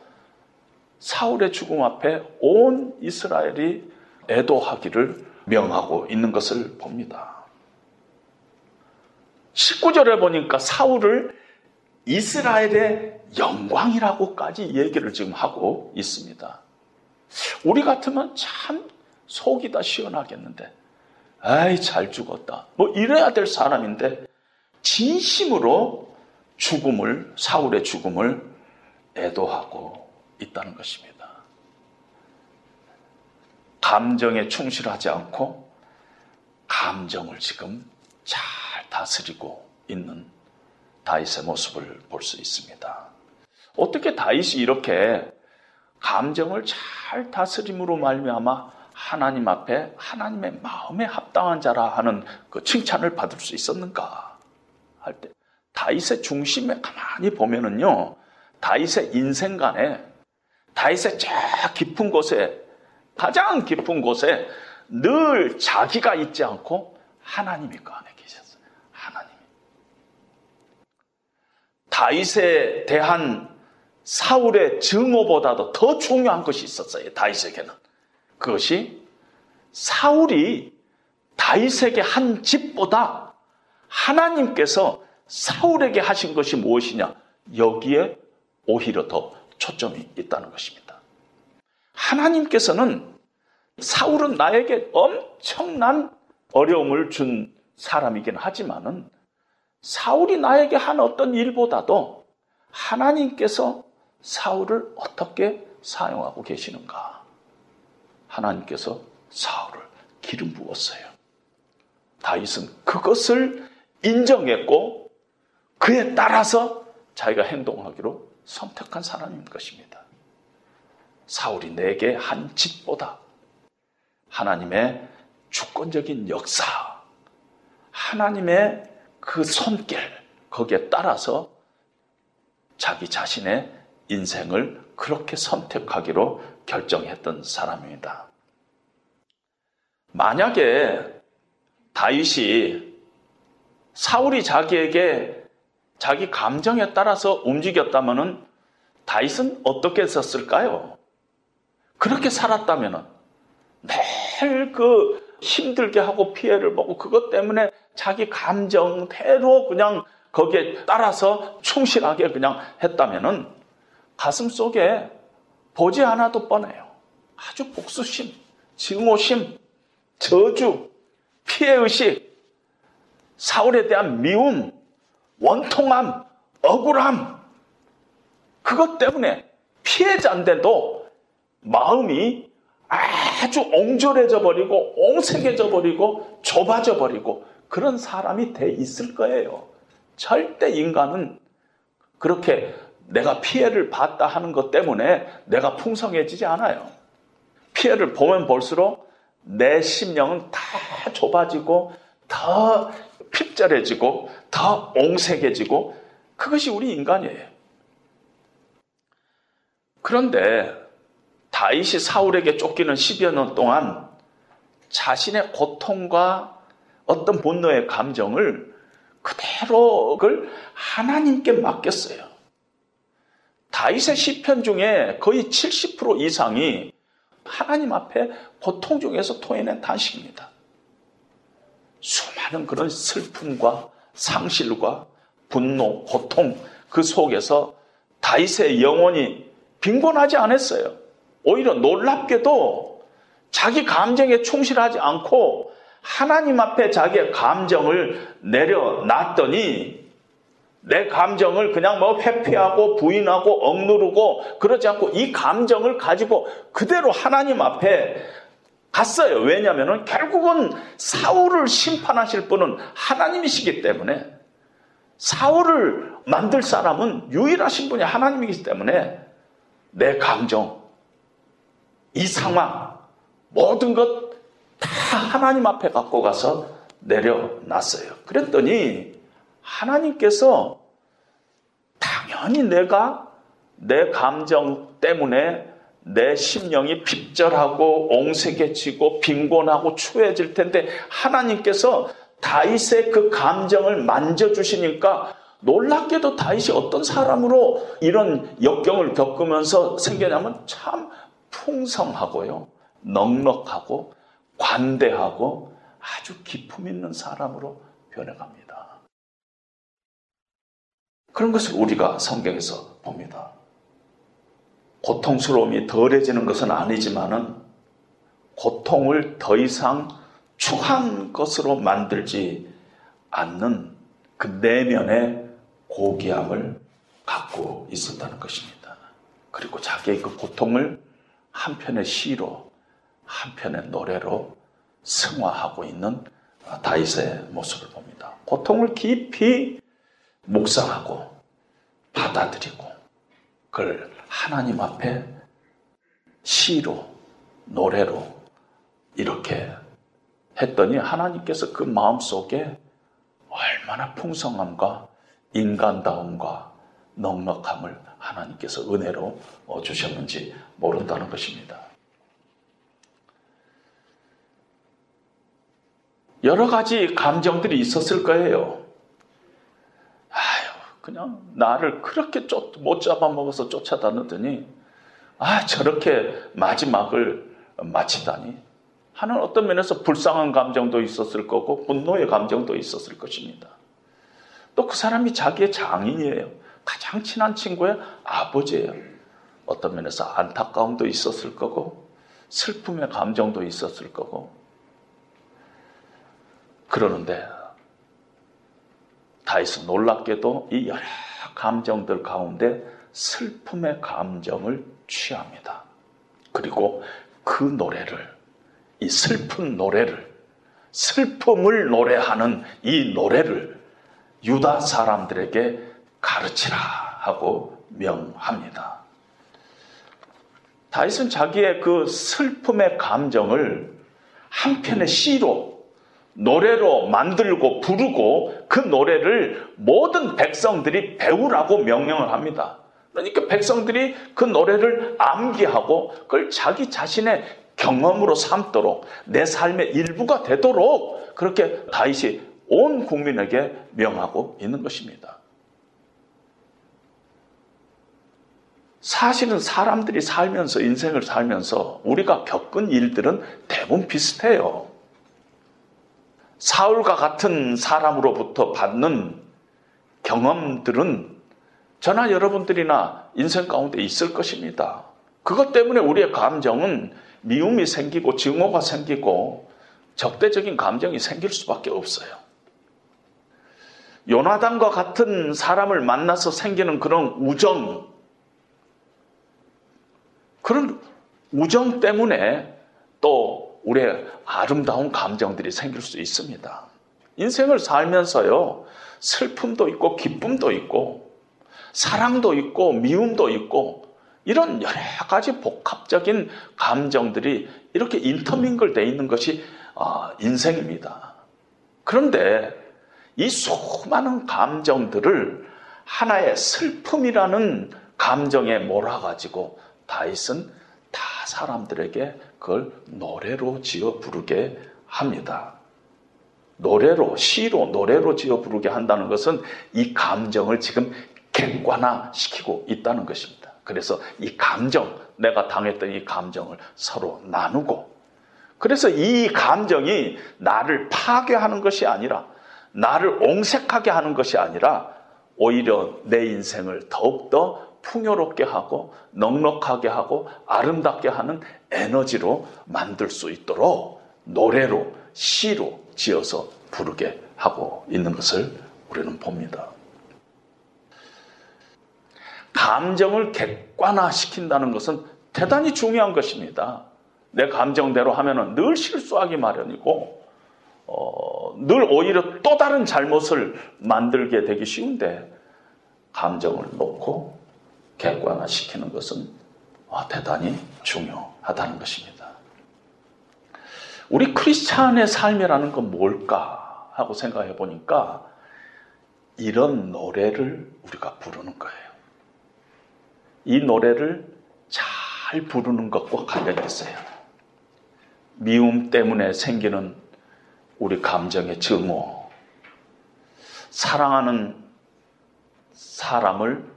사울의 죽음 앞에 온 이스라엘이 애도하기를 명하고 있는 것을 봅니다. 19절에 보니까 사울을 이스라엘의 영광이라고까지 얘기를 지금 하고 있습니다. 우리 같으면 참 속이 다 시원하겠는데, 아이, 잘 죽었다. 뭐 이래야 될 사람인데, 진심으로 죽음을, 사울의 죽음을 애도하고 있다는 것입니다. 감정에 충실하지 않고, 감정을 지금 잘 다스리고 있는 다윗의 모습을 볼 수 있습니다. 어떻게 다윗이 이렇게 감정을 잘 다스림으로 말미암아 하나님 앞에 하나님의 마음에 합당한 자라 하는 그 칭찬을 받을 수 있었는가 할 때 다윗의 중심에 가만히 보면은요 다윗의 인생관에 다윗의 저 깊은 곳에 가장 깊은 곳에 늘 자기가 있지 않고 하나님이 그 안에 계셨어요. 하나님이 다윗에 대한 사울의 증오보다도 더 중요한 것이 있었어요. 다윗에게는 그것이 사울이 다윗에게 한 집보다 하나님께서 사울에게 하신 것이 무엇이냐? 여기에 오히려 더 초점이 있다는 것입니다. 하나님께서는 사울은 나에게 엄청난 어려움을 준 사람이긴 하지만은 사울이 나에게 한 어떤 일보다도 하나님께서 사울을 어떻게 사용하고 계시는가? 하나님께서 사울을 기름 부었어요. 다윗은 그것을 인정했고 그에 따라서 자기가 행동하기로 선택한 사람인 것입니다. 사울이 내게 한 짓보다 하나님의 주권적인 역사, 하나님의 그 손길, 거기에 따라서 자기 자신의 인생을 그렇게 선택하기로 결정했던 사람입니다. 만약에 다윗이 사울이 자기에게 자기 감정에 따라서 움직였다면은 다윗은 어떻게 했었을까요? 그렇게 살았다면은 매일 그 힘들게 하고 피해를 보고 그것 때문에 자기 감정대로 그냥 거기에 따라서 충실하게 그냥 했다면은 가슴 속에 보지 않아도 뻔해요. 아주 복수심, 증오심, 저주, 피해의식, 사울에 대한 미움, 원통함, 억울함, 그것 때문에 피해자인데도 마음이 아주 옹졸해져 버리고 옹색해져 버리고 좁아져 버리고 그런 사람이 돼 있을 거예요. 절대 인간은 그렇게 내가 피해를 봤다 하는 것 때문에 내가 풍성해지지 않아요. 피해를 보면 볼수록 내 심령은 다 좁아지고 더 핍절해지고 더 옹색해지고 그것이 우리 인간이에요. 그런데 다윗이 사울에게 쫓기는 10여 년 동안 자신의 고통과 어떤 분노의 감정을 그대로 를 하나님께 맡겼어요. 다윗의 시편 중에 거의 70% 이상이 하나님 앞에 고통 중에서 토해낸 단식입니다. 수많은 그런 슬픔과 상실과 분노, 고통 그 속에서 다윗의 영혼이 빈곤하지 않았어요. 오히려 놀랍게도 자기 감정에 충실하지 않고 하나님 앞에 자기의 감정을 내려놨더니 내 감정을 그냥 뭐 회피하고 부인하고 억누르고 그러지 않고 이 감정을 가지고 그대로 하나님 앞에 갔어요. 왜냐하면 결국은 사울을 심판하실 분은 하나님이시기 때문에 사울을 만들 사람은 유일하신 분이 하나님이기 때문에 내 감정, 이 상황, 모든 것 다 하나님 앞에 갖고 가서 내려놨어요. 그랬더니 하나님께서 당연히 내가 내 감정 때문에 내 심령이 핍절하고 옹색해지고 빈곤하고 추해질 텐데 하나님께서 다윗의 그 감정을 만져주시니까 놀랍게도 다윗이 어떤 사람으로 이런 역경을 겪으면서 생겨냐면 참 풍성하고요. 넉넉하고 관대하고 아주 기품 있는 사람으로 변해갑니다. 그런 것을 우리가 성경에서 봅니다. 고통스러움이 덜해지는 것은 아니지만은 고통을 더 이상 추한 것으로 만들지 않는 그 내면의 고귀함을 갖고 있었다는 것입니다. 그리고 자기의 그 고통을 한편의 시로, 한편의 노래로 승화하고 있는 다윗의 모습을 봅니다. 고통을 깊이 묵상하고 받아들이고 그걸 하나님 앞에 시로, 노래로 이렇게 했더니 하나님께서 그 마음 속에 얼마나 풍성함과 인간다움과 넉넉함을 하나님께서 은혜로 주셨는지 모른다는 것입니다. 여러 가지 감정들이 있었을 거예요. 아유, 그냥 나를 그렇게 쫓, 못 잡아먹어서 쫓아다녔더니, 아, 저렇게 마지막을 마치다니. 하는 어떤 면에서 불쌍한 감정도 있었을 거고, 분노의 감정도 있었을 것입니다. 또 그 사람이 자기의 장인이에요. 가장 친한 친구의 아버지예요. 어떤 면에서 안타까움도 있었을 거고, 슬픔의 감정도 있었을 거고, 그러는데 다윗은 놀랍게도 이 여러 감정들 가운데 슬픔의 감정을 취합니다. 그리고 그 노래를 이 슬픈 노래를 슬픔을 노래하는 이 노래를 유다 사람들에게 가르치라 하고 명합니다. 다윗은 자기의 그 슬픔의 감정을 한편의 시로 노래로 만들고 부르고 그 노래를 모든 백성들이 배우라고 명령을 합니다. 그러니까 백성들이 그 노래를 암기하고 그걸 자기 자신의 경험으로 삼도록 내 삶의 일부가 되도록 그렇게 다윗이 온 국민에게 명하고 있는 것입니다. 사실은 사람들이 살면서 인생을 살면서 우리가 겪은 일들은 대부분 비슷해요. 사울과 같은 사람으로부터 받는 경험들은 저나 여러분들이나 인생 가운데 있을 것입니다. 그것 때문에 우리의 감정은 미움이 생기고 증오가 생기고 적대적인 감정이 생길 수밖에 없어요. 요나단과 같은 사람을 만나서 생기는 그런 우정, 그런 우정 때문에 또 우리의 아름다운 감정들이 생길 수 있습니다. 인생을 살면서요, 슬픔도 있고, 기쁨도 있고, 사랑도 있고, 미움도 있고, 이런 여러 가지 복합적인 감정들이 이렇게 인터밍글 되어 있는 것이 어, 인생입니다. 그런데 이 수많은 감정들을 하나의 슬픔이라는 감정에 몰아가지고 다윗은 다 사람들에게 그걸 노래로 지어 부르게 합니다. 노래로, 시로, 노래로 지어 부르게 한다는 것은 이 감정을 지금 객관화 시키고 있다는 것입니다. 그래서 이 감정, 내가 당했던 이 감정을 서로 나누고, 그래서 이 감정이 나를 파괴하는 것이 아니라, 나를 옹색하게 하는 것이 아니라, 오히려 내 인생을 더욱더 풍요롭게 하고 넉넉하게 하고 아름답게 하는 에너지로 만들 수 있도록 노래로 시로 지어서 부르게 하고 있는 것을 우리는 봅니다. 감정을 객관화시킨다는 것은 대단히 중요한 것입니다. 내 감정대로 하면 늘 실수하기 마련이고, 어, 늘 오히려 또 다른 잘못을 만들게 되기 쉬운데, 감정을 놓고 객관화시키는 것은 아, 대단히 중요하다는 것입니다. 우리 크리스찬의 삶이라는 건 뭘까 하고 생각해 보니까 이런 노래를 우리가 부르는 거예요. 이 노래를 잘 부르는 것과 관련이 있어요. 미움 때문에 생기는 우리 감정의 증오, 사랑하는 사람을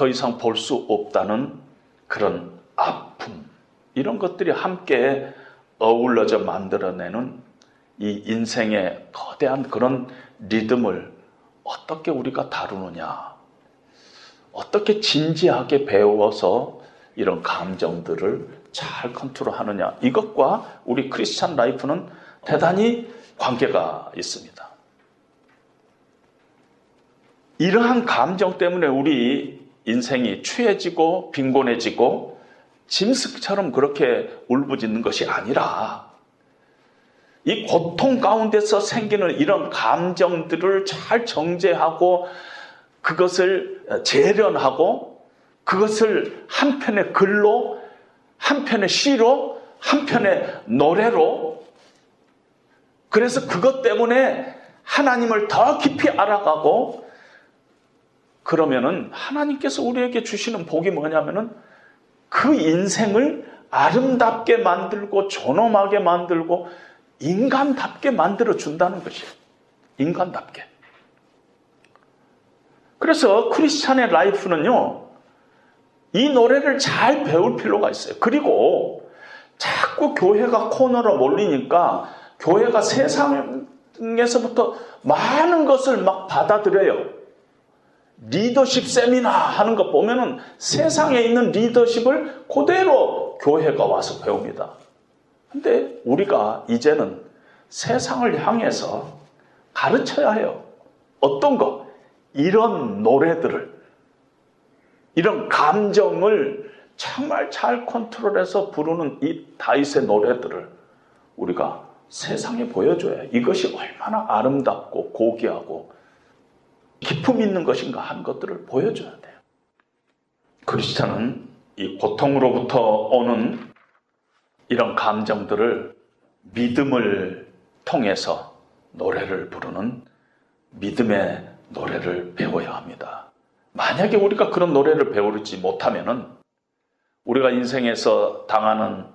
더 이상 볼 수 없다는 그런 아픔, 이런 것들이 함께 어울러져 만들어내는 이 인생의 거대한 그런 리듬을 어떻게 우리가 다루느냐, 어떻게 진지하게 배워서 이런 감정들을 잘 컨트롤 하느냐, 이것과 우리 Christian life는 대단히 관계가 있습니다. 이러한 감정 때문에 우리 인생이 취해지고 빈곤해지고 짐승처럼 그렇게 울부짖는 것이 아니라 이 고통 가운데서 생기는 이런 감정들을 잘 정제하고 그것을 재련하고 그것을 한편의 글로 한편의 시로 한편의 노래로 그래서 그것 때문에 하나님을 더 깊이 알아가고 그러면은 하나님께서 우리에게 주시는 복이 뭐냐면은 그 인생을 아름답게 만들고 존엄하게 만들고 인간답게 만들어 준다는 것이에요. 인간답게. 그래서 크리스찬의 라이프는요, 이 노래를 잘 배울 필요가 있어요. 그리고 자꾸 교회가 코너로 몰리니까 교회가 세상에서부터 많은 것을 막 받아들여요. 리더십 세미나 하는 거 보면은 세상에 있는 리더십을 그대로 교회가 와서 배웁니다. 근데 우리가 이제는 세상을 향해서 가르쳐야 해요. 어떤 거? 이런 노래들을, 이런 감정을 정말 잘 컨트롤해서 부르는 이 다윗의 노래들을 우리가 세상에 보여줘야 이것이 얼마나 아름답고 고귀하고 기품 있는 것인가 하는 것들을 보여줘야 돼요. 크리스찬은 이 고통으로부터 오는 이런 감정들을 믿음을 통해서 노래를 부르는 믿음의 노래를 배워야 합니다. 만약에 우리가 그런 노래를 배우지 못하면은 우리가 인생에서 당하는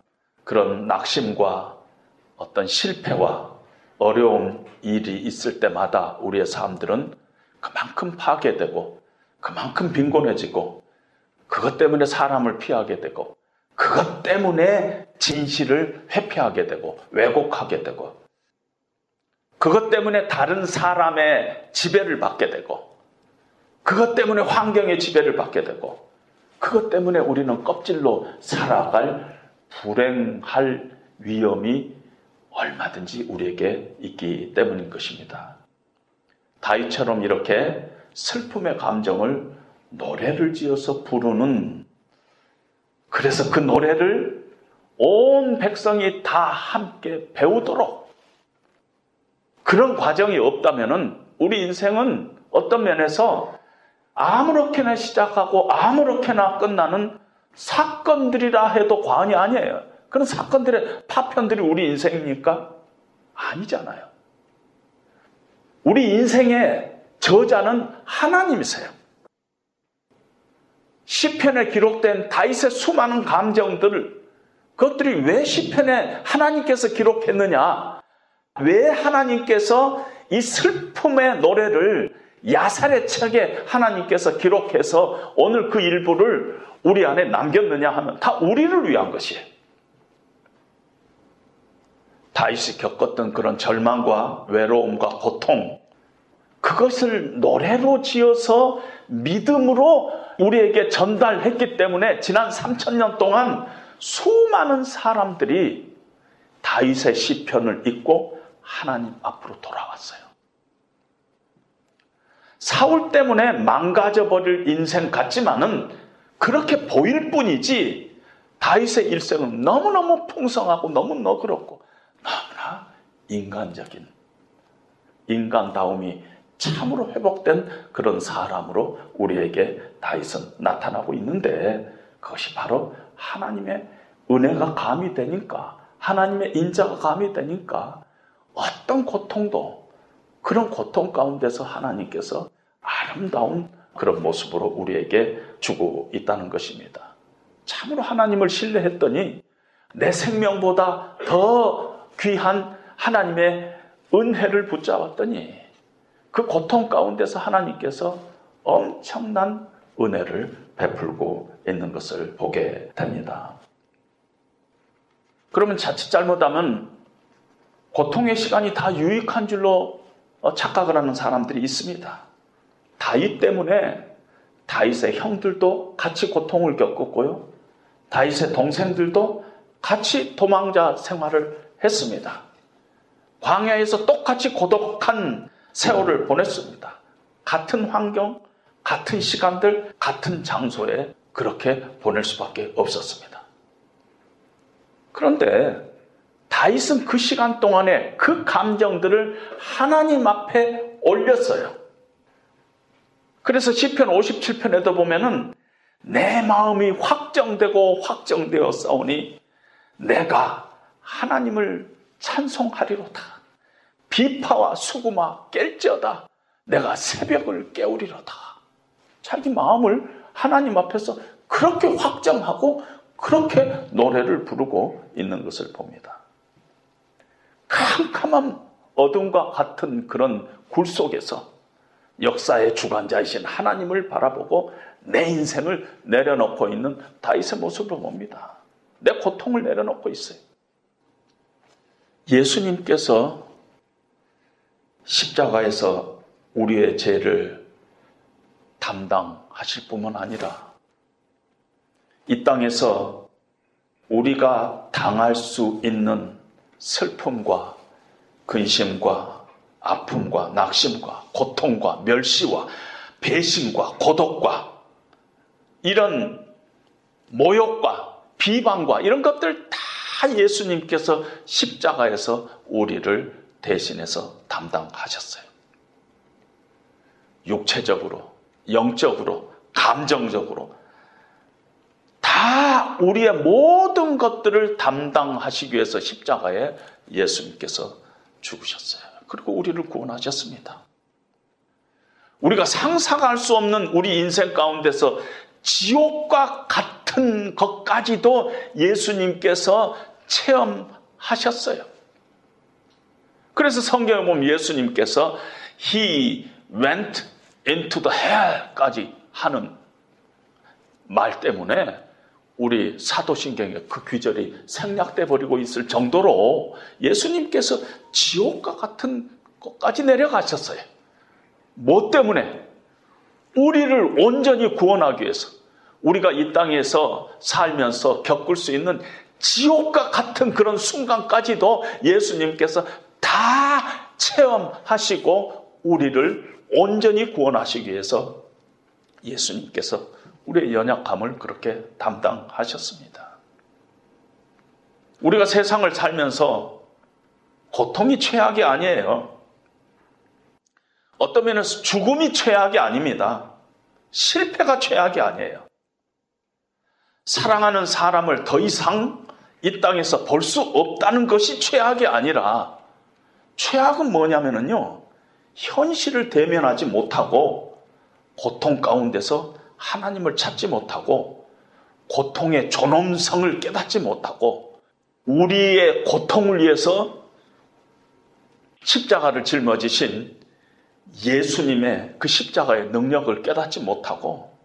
그런 낙심과 어떤 실패와 어려운 일이 있을 때마다 우리의 삶들은 그만큼 파괴되고 그만큼 빈곤해지고 그것 때문에 사람을 피하게 되고 그것 때문에 진실을 회피하게 되고 왜곡하게 되고 그것 때문에 다른 사람의 지배를 받게 되고 그것 때문에 환경의 지배를 받게 되고 그것 때문에 우리는 껍질로 살아갈 불행할 위험이 얼마든지 우리에게 있기 때문인 것입니다. 다이처럼 이렇게 슬픔의 감정을 노래를 지어서 부르는 그래서 그 노래를 온 백성이 다 함께 배우도록 그런 과정이 없다면 우리 인생은 어떤 면에서 아무렇게나 시작하고 아무렇게나 끝나는 사건들이라 해도 과언이 아니에요. 그런 사건들의 파편들이 우리 인생입니까? 아니잖아요. 우리 인생의 저자는 하나님이세요. 시편에 기록된 다윗의 수많은 감정들을 그것들이 왜 시편에 하나님께서 기록했느냐? 왜 하나님께서 이 슬픔의 노래를 야살의 책에 하나님께서 기록해서 오늘 그 일부를 우리 안에 남겼느냐 하면 다 우리를 위한 것이에요. 다윗이 겪었던 그런 절망과 외로움과 고통, 그것을 노래로 지어서 믿음으로 우리에게 전달했기 때문에 지난 3천년 동안 수많은 사람들이 다윗의 시편을 읽고 하나님 앞으로 돌아왔어요. 사울 때문에 망가져 버릴 인생 같지만은 그렇게 보일 뿐이지 다윗의 일생은 너무너무 풍성하고 너무 너그럽고 너무나 인간적인 인간다움이 참으로 회복된 그런 사람으로 우리에게 다윗은 나타나고 있는데 그것이 바로 하나님의 은혜가 가미되니까 하나님의 인자가 가미되니까 어떤 고통도 그런 고통 가운데서 하나님께서 아름다운 그런 모습으로 우리에게 주고 있다는 것입니다. 참으로 하나님을 신뢰했더니 내 생명보다 더 귀한 하나님의 은혜를 붙잡았더니 그 고통 가운데서 하나님께서 엄청난 은혜를 베풀고 있는 것을 보게 됩니다. 그러면 자칫 잘못하면 고통의 시간이 다 유익한 줄로 착각을 하는 사람들이 있습니다. 다윗 때문에 다윗의 형들도 같이 고통을 겪었고요. 다윗의 동생들도 같이 도망자 생활을 했습니다. 광야에서 똑같이 고독한 세월을 보냈습니다. 같은 환경, 같은 시간들, 같은 장소에 그렇게 보낼 수밖에 없었습니다. 그런데 다윗은 그 시간 동안에 그 감정들을 하나님 앞에 올렸어요. 그래서 시편 57편에도 보면은 내 마음이 확정되고 확정되어 싸우니 내가 하나님을 찬송하리로다. 비파와 수구마 깰지어다. 내가 새벽을 깨우리로다. 자기 마음을 하나님 앞에서 그렇게 확정하고 그렇게 노래를 부르고 있는 것을 봅니다. 캄캄한 어둠과 같은 그런 굴 속에서 역사의 주관자이신 하나님을 바라보고 내 인생을 내려놓고 있는 다윗의 모습을 봅니다. 내 고통을 내려놓고 있어요. 예수님께서 십자가에서 우리의 죄를 담당하실 뿐만 아니라 이 땅에서 우리가 당할 수 있는 슬픔과 근심과 아픔과 낙심과 고통과 멸시와 배신과 고독과 이런 모욕과 비방과 이런 것들 다 예수님께서 십자가에서 우리를 대신해서 담당하셨어요. 육체적으로, 영적으로, 감정적으로 다다 우리의 모든 것들을 담당하시기 위해서 십자가에 예수님께서 죽으셨어요. 그리고 우리를 구원하셨습니다. 우리가 상상할 수 없는 우리 인생 가운데서 지옥과 같은 것까지도 예수님께서 체험하셨어요. 그래서 성경에 보면 예수님께서 He went into the hell까지 하는 말 때문에 우리 사도신경에 그 귀절이 생략돼 버리고 있을 정도로 예수님께서 지옥과 같은 것까지 내려가셨어요. 뭐 때문에? 우리를 온전히 구원하기 위해서 우리가 이 땅에서 살면서 겪을 수 있는 지옥과 같은 그런 순간까지도 예수님께서 다 체험하시고 우리를 온전히 구원하시기 위해서 예수님께서 우리의 연약함을 그렇게 담당하셨습니다. 우리가 세상을 살면서 고통이 최악이 아니에요. 어떤 면에서 죽음이 최악이 아닙니다. 실패가 최악이 아니에요. 사랑하는 사람을 더 이상 이 땅에서 볼 수 없다는 것이 최악이 아니라 최악은 뭐냐면요. 현실을 대면하지 못하고 고통 가운데서 하나님을 찾지 못하고 고통의 존엄성을 깨닫지 못하고 우리의 고통을 위해서 십자가를 짊어지신 예수님의 그 십자가의 능력을 깨닫지 못하고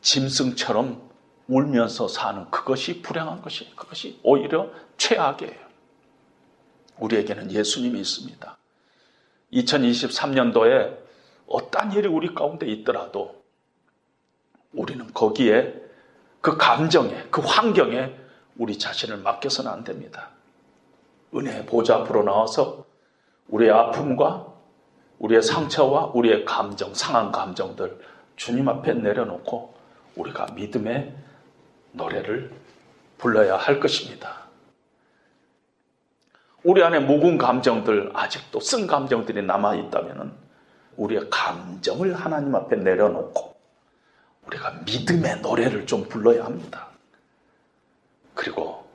짐승처럼 울면서 사는 그것이 불행한 것이 그것이 오히려 최악이에요. 우리에게는 예수님이 있습니다. 2023년도에 어떠한 일이 우리 가운데 있더라도 우리는 거기에 그 감정에 그 환경에 우리 자신을 맡겨서는 안 됩니다. 은혜의 보좌 앞으로 나와서 우리의 아픔과 우리의 상처와 우리의 감정, 상한 감정들 주님 앞에 내려놓고 우리가 믿음의 노래를 불러야 할 것입니다. 우리 안에 묵은 감정들, 아직도 쓴 감정들이 남아 있다면 우리의 감정을 하나님 앞에 내려놓고 우리가 믿음의 노래를 좀 불러야 합니다. 그리고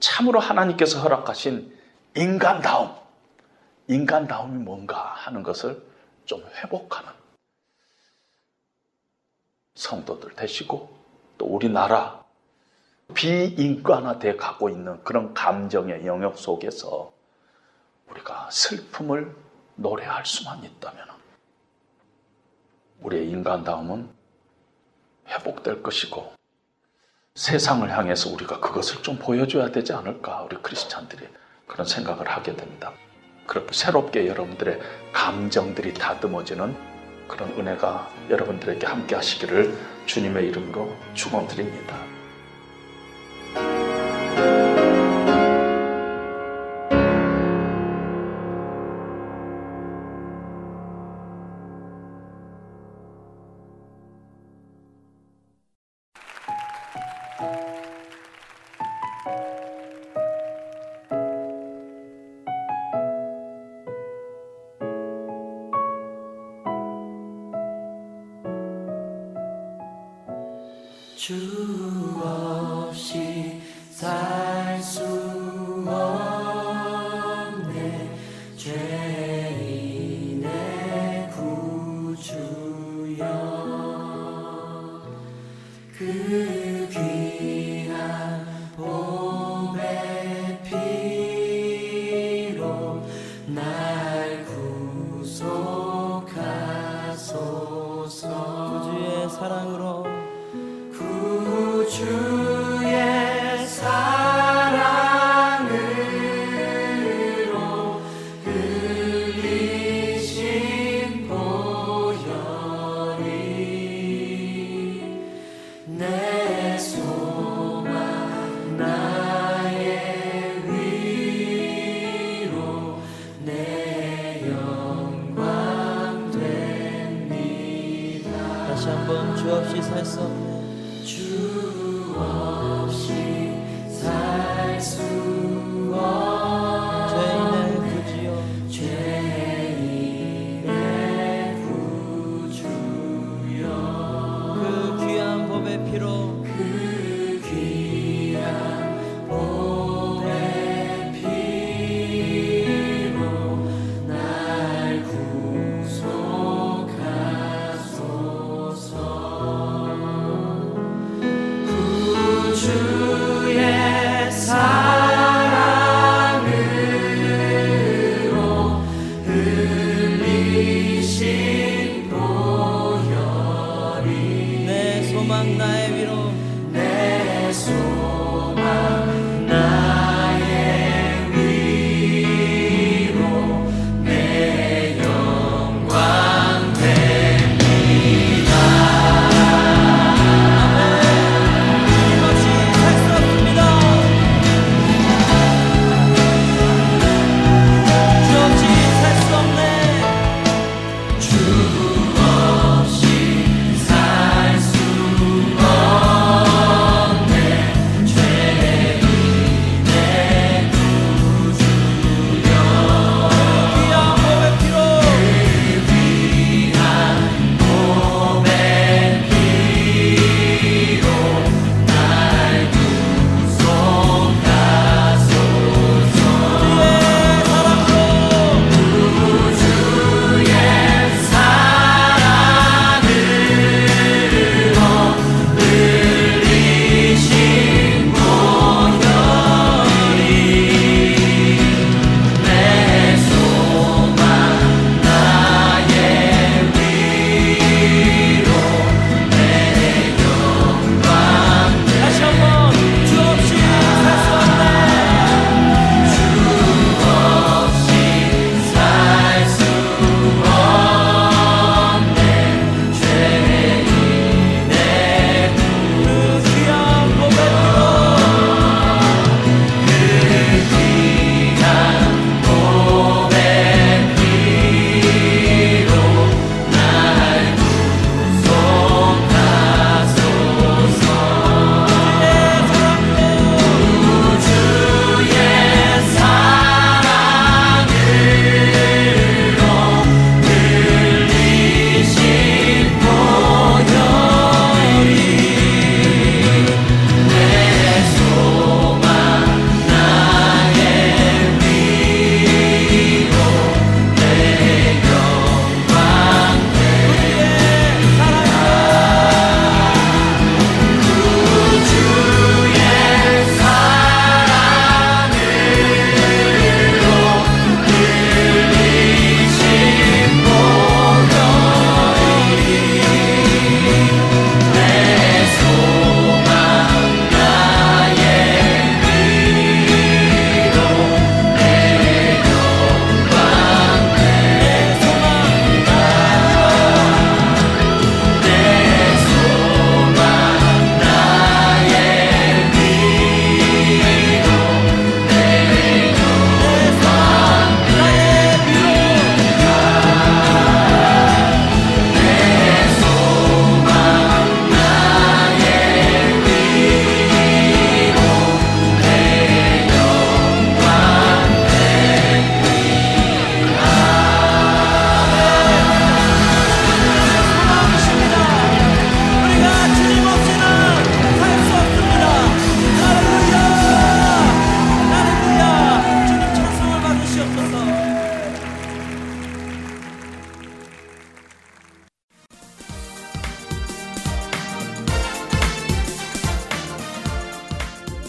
참으로 하나님께서 허락하신 인간다움, 인간다움이 뭔가 하는 것을 좀 회복하는 성도들 되시고 또 우리나라 비인간화돼 가고 있는 그런 감정의 영역 속에서 우리가 슬픔을 노래할 수만 있다면 우리의 인간다움은 회복될 것이고 세상을 향해서 우리가 그것을 좀 보여줘야 되지 않을까 우리 크리스찬들이 그런 생각을 하게 됩니다. 그렇게 새롭게 여러분들의 감정들이 다듬어지는 그런 은혜가 여러분들에게 함께 하시기를 주님의 이름으로 축원드립니다.